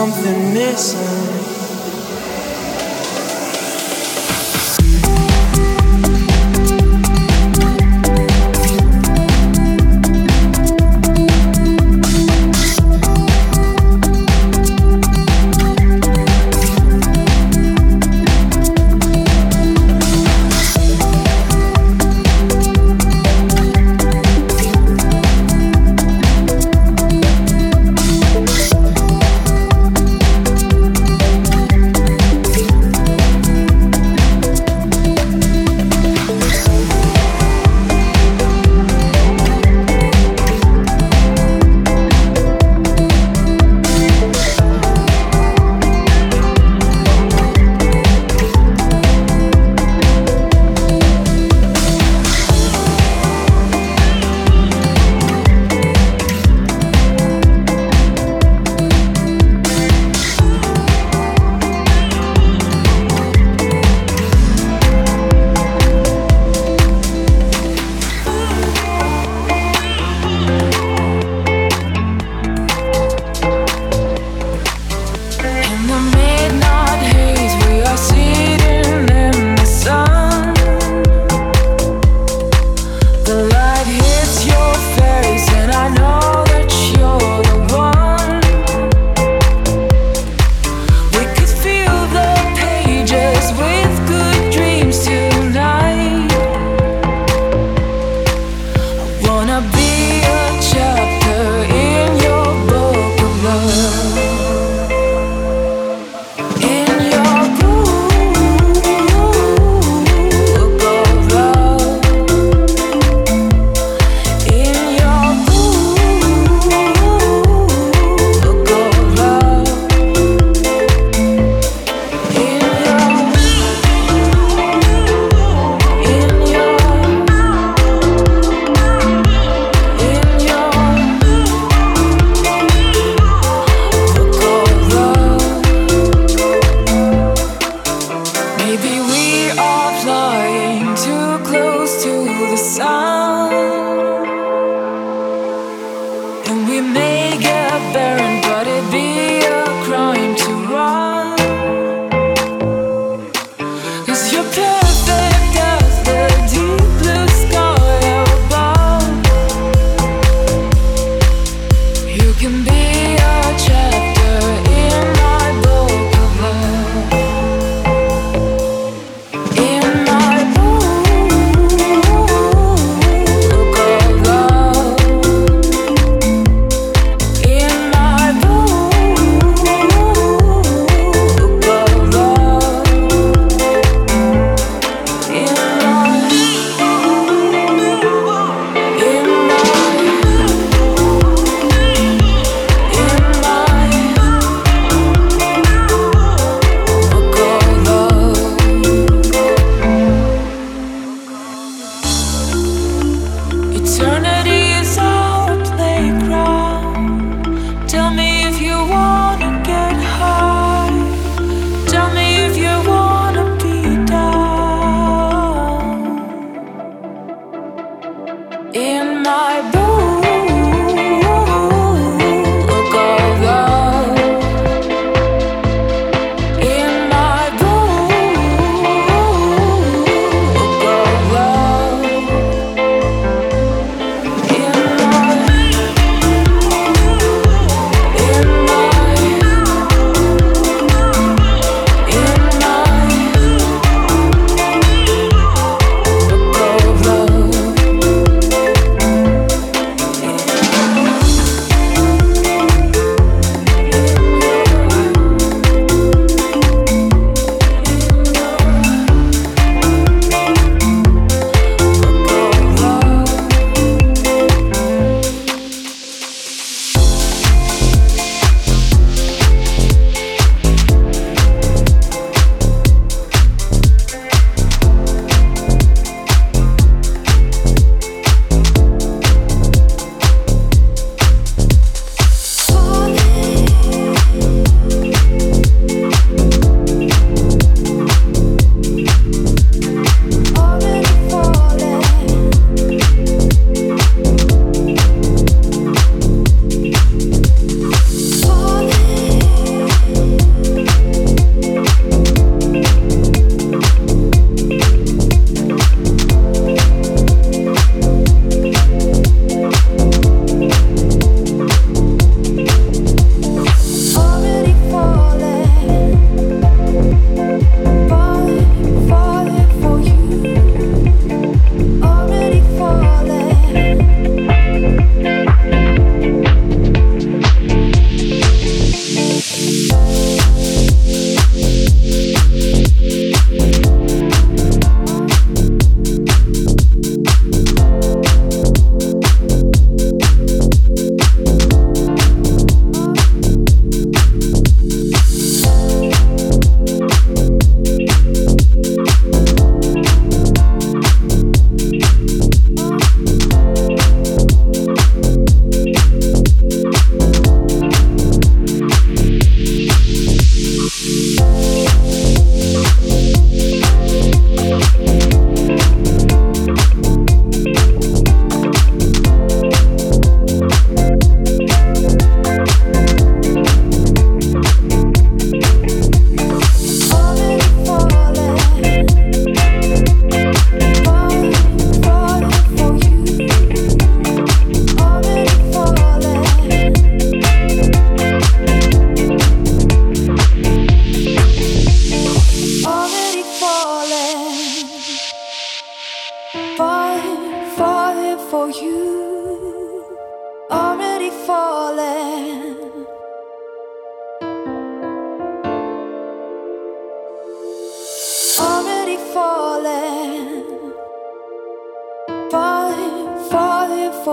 something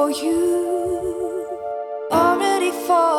you, already fall. for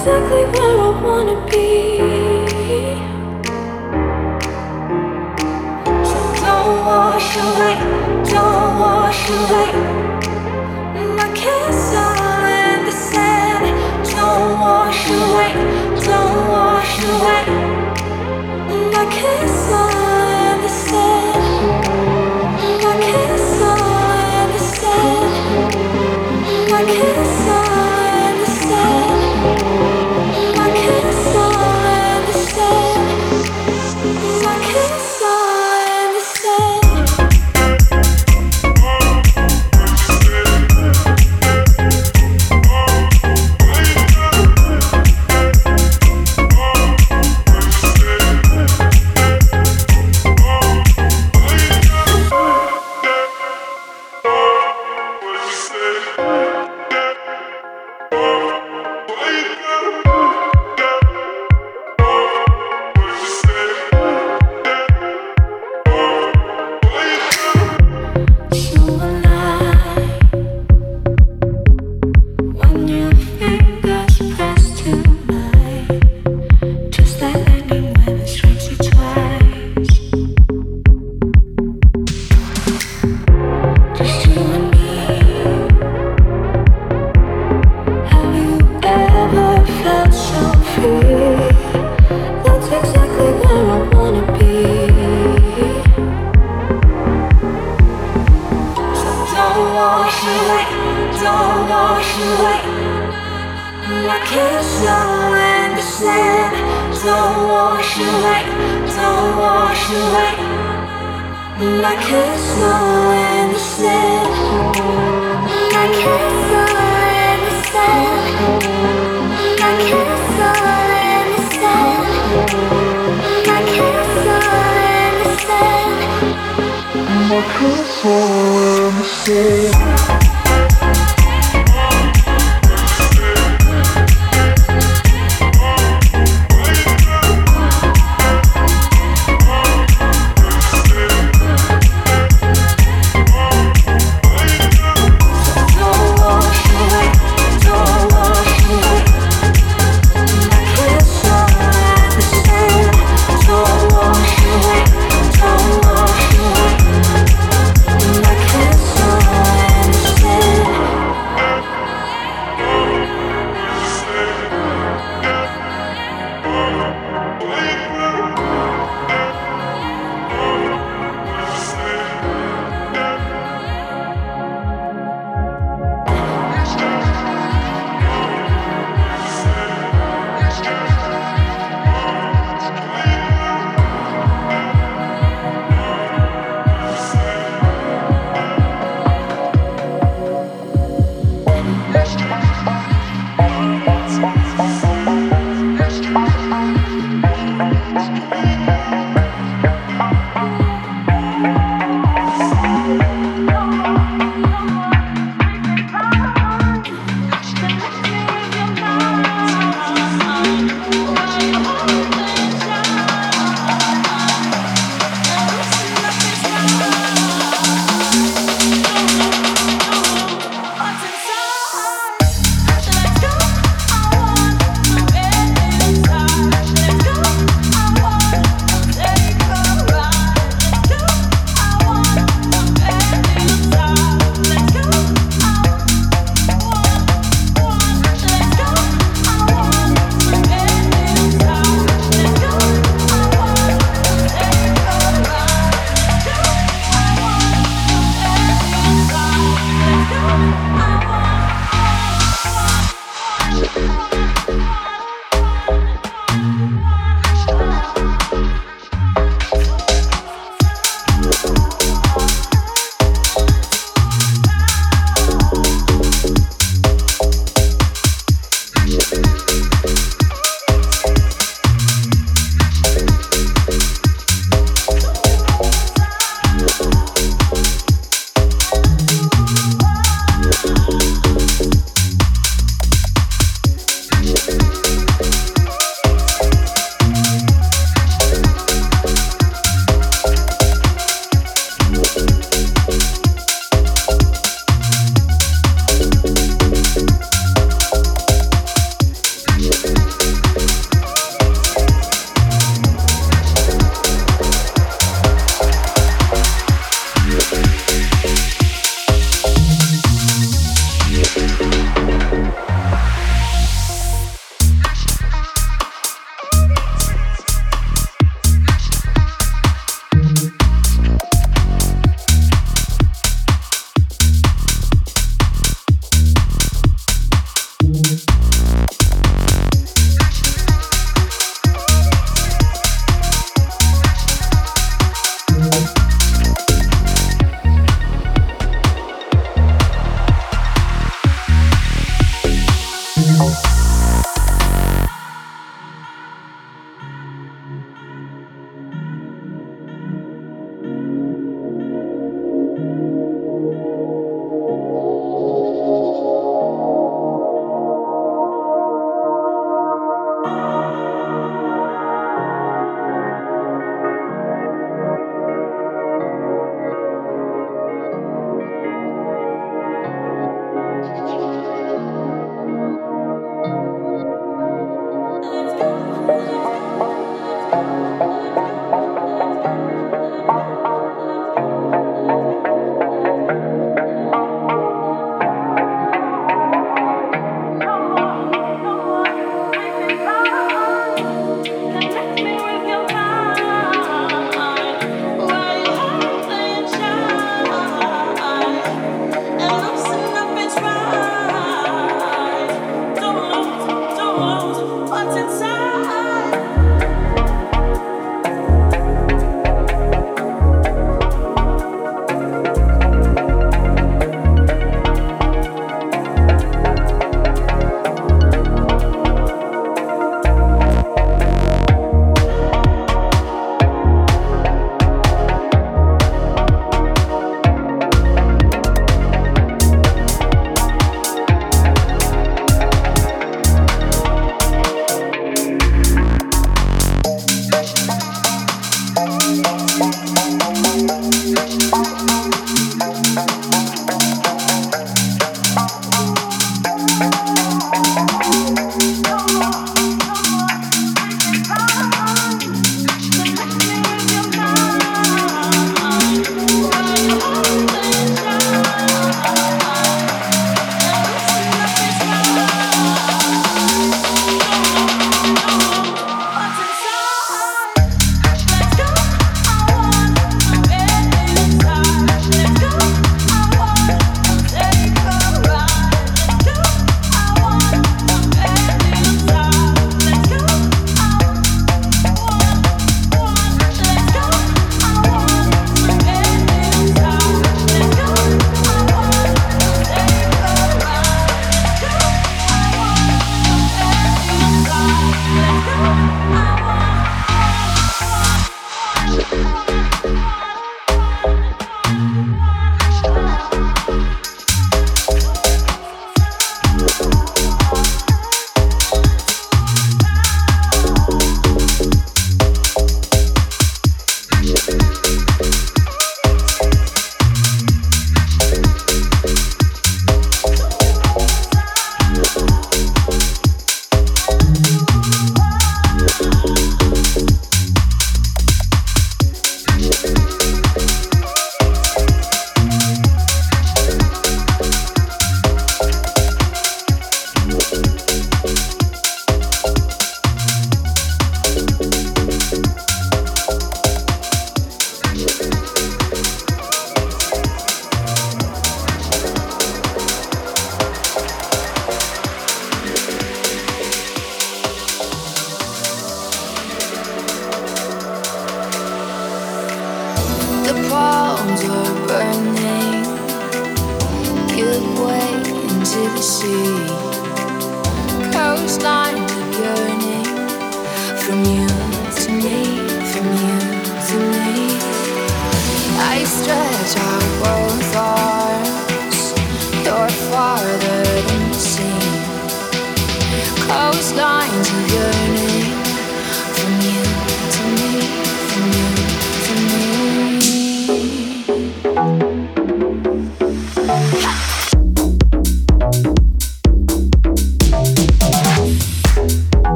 exactly where I wanna be. So don't wash away, don't wash away my castle in the sand. Don't wash away, don't wash away my.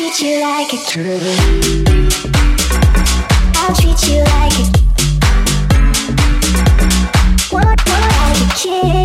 treat you like a turtle. I'll treat you like a, what, what, like a kid.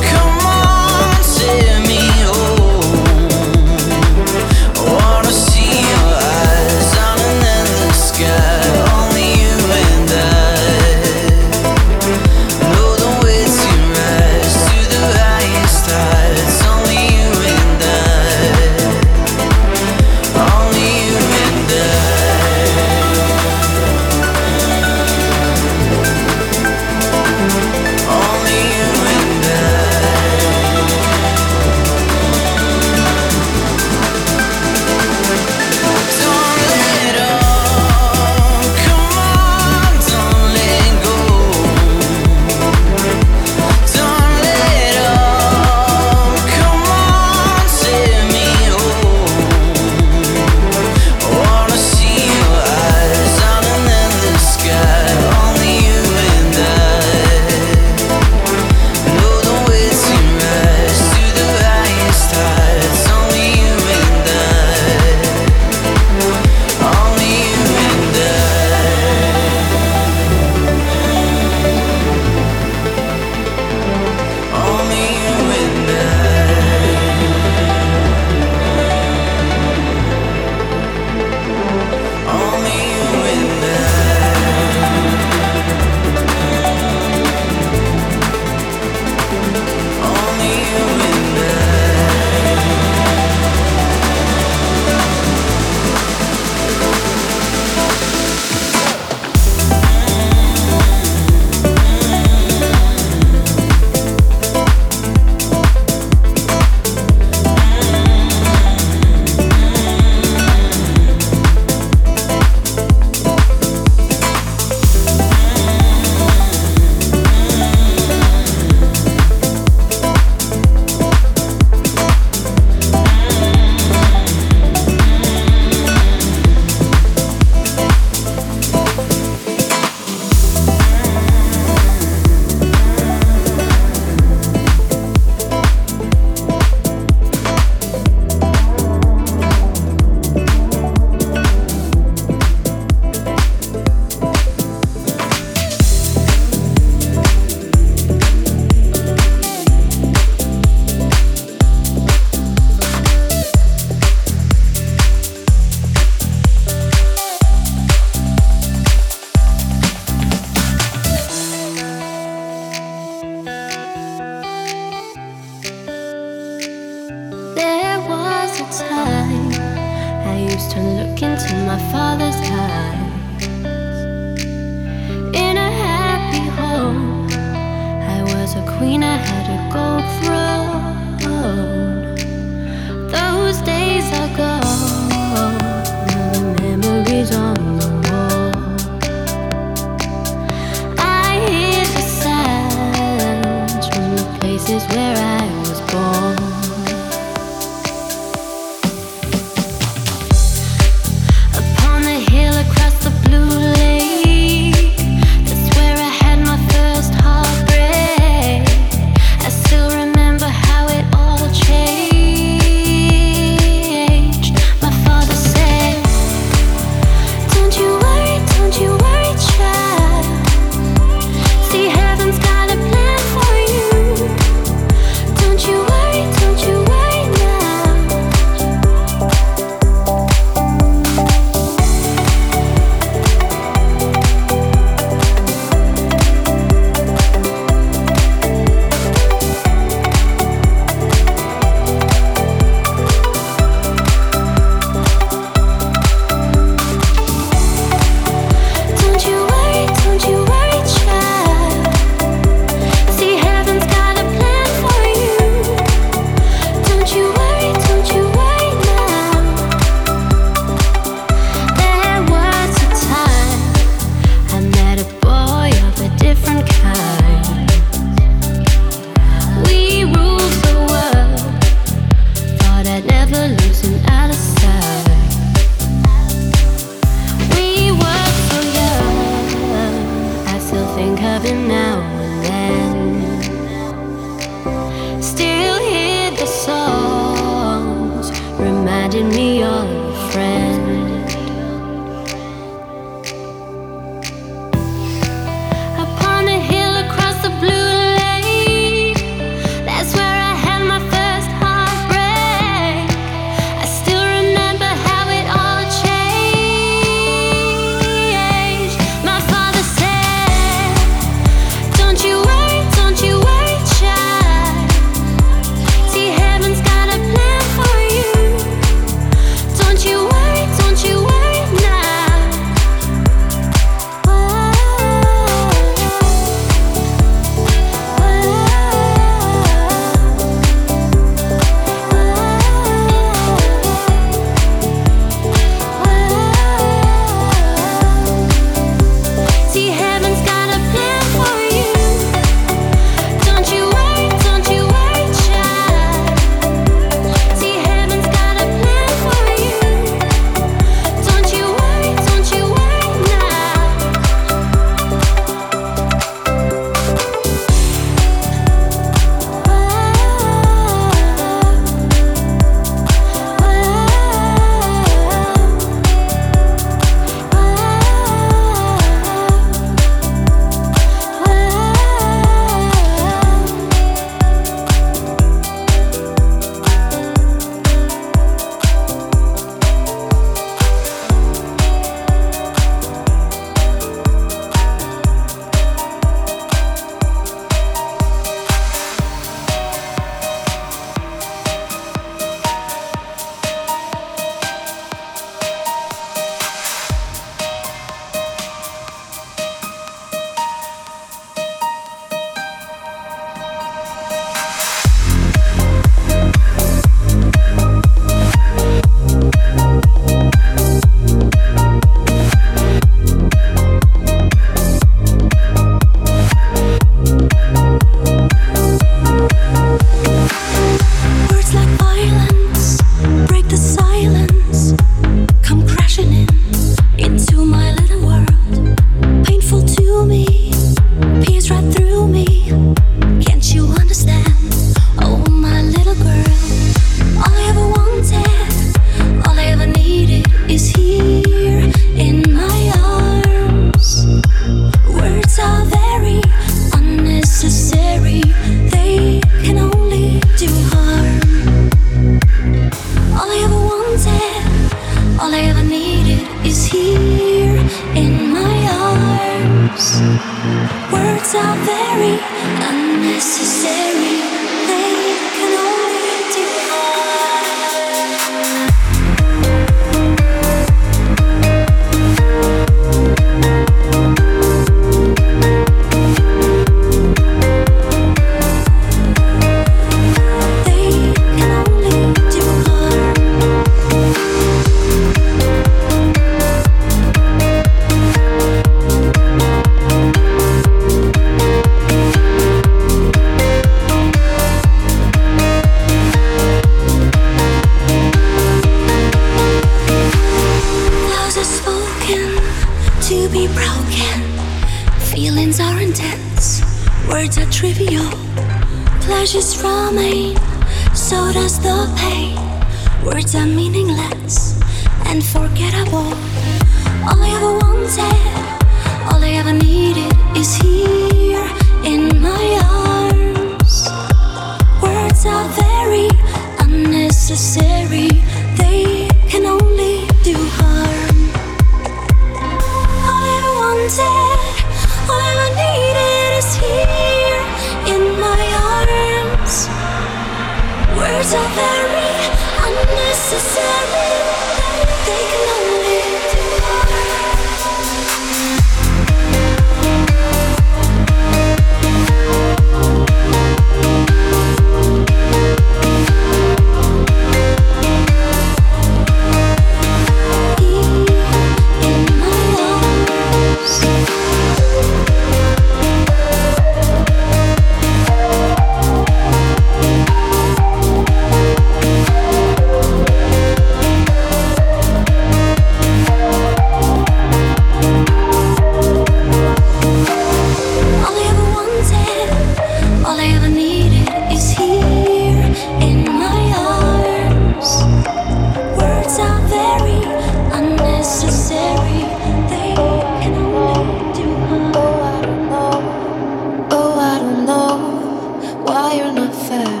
fair.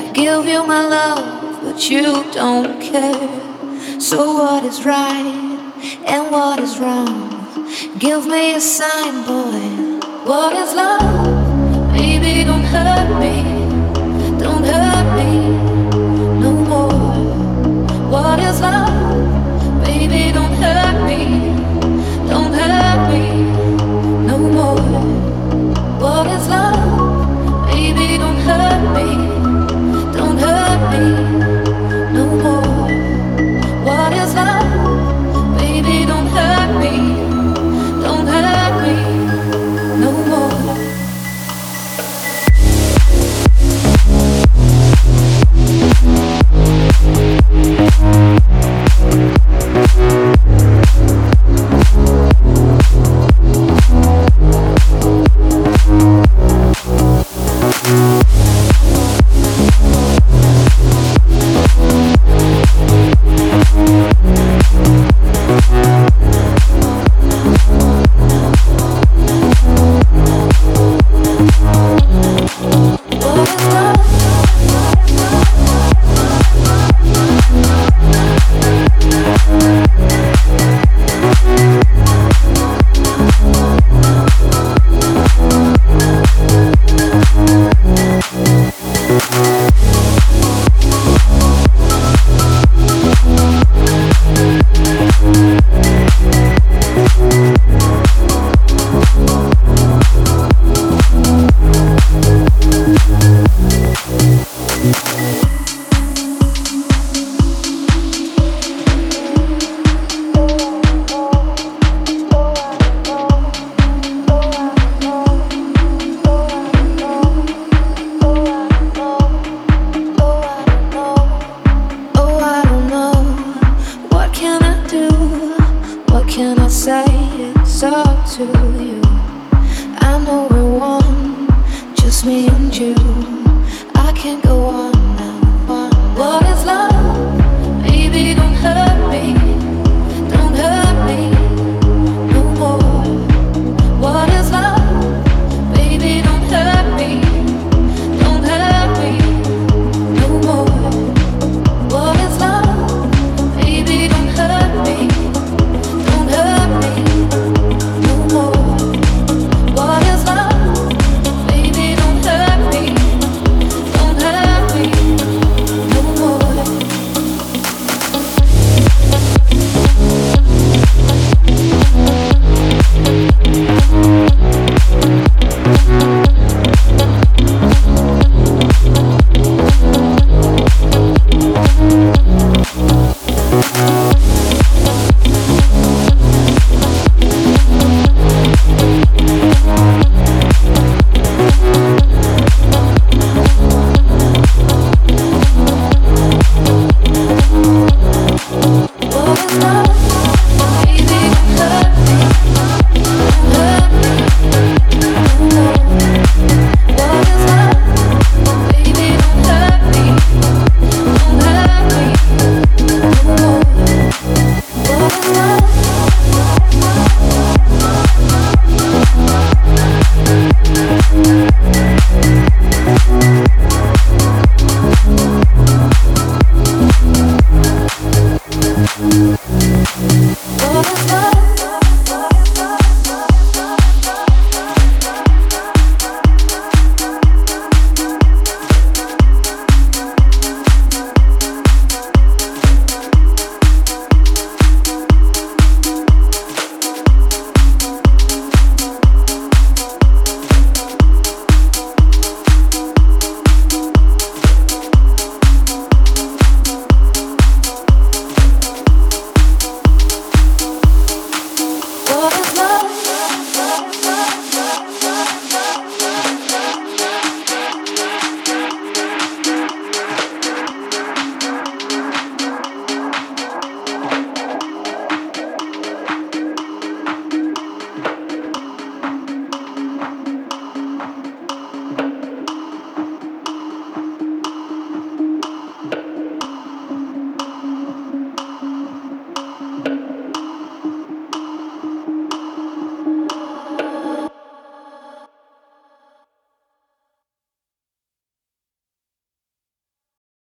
I give you my love, but you don't care. So, what is right and what is wrong? Give me a sign, boy. What is love? Baby, don't hurt me. Don't hurt me no more. What is love? Baby, don't hurt me.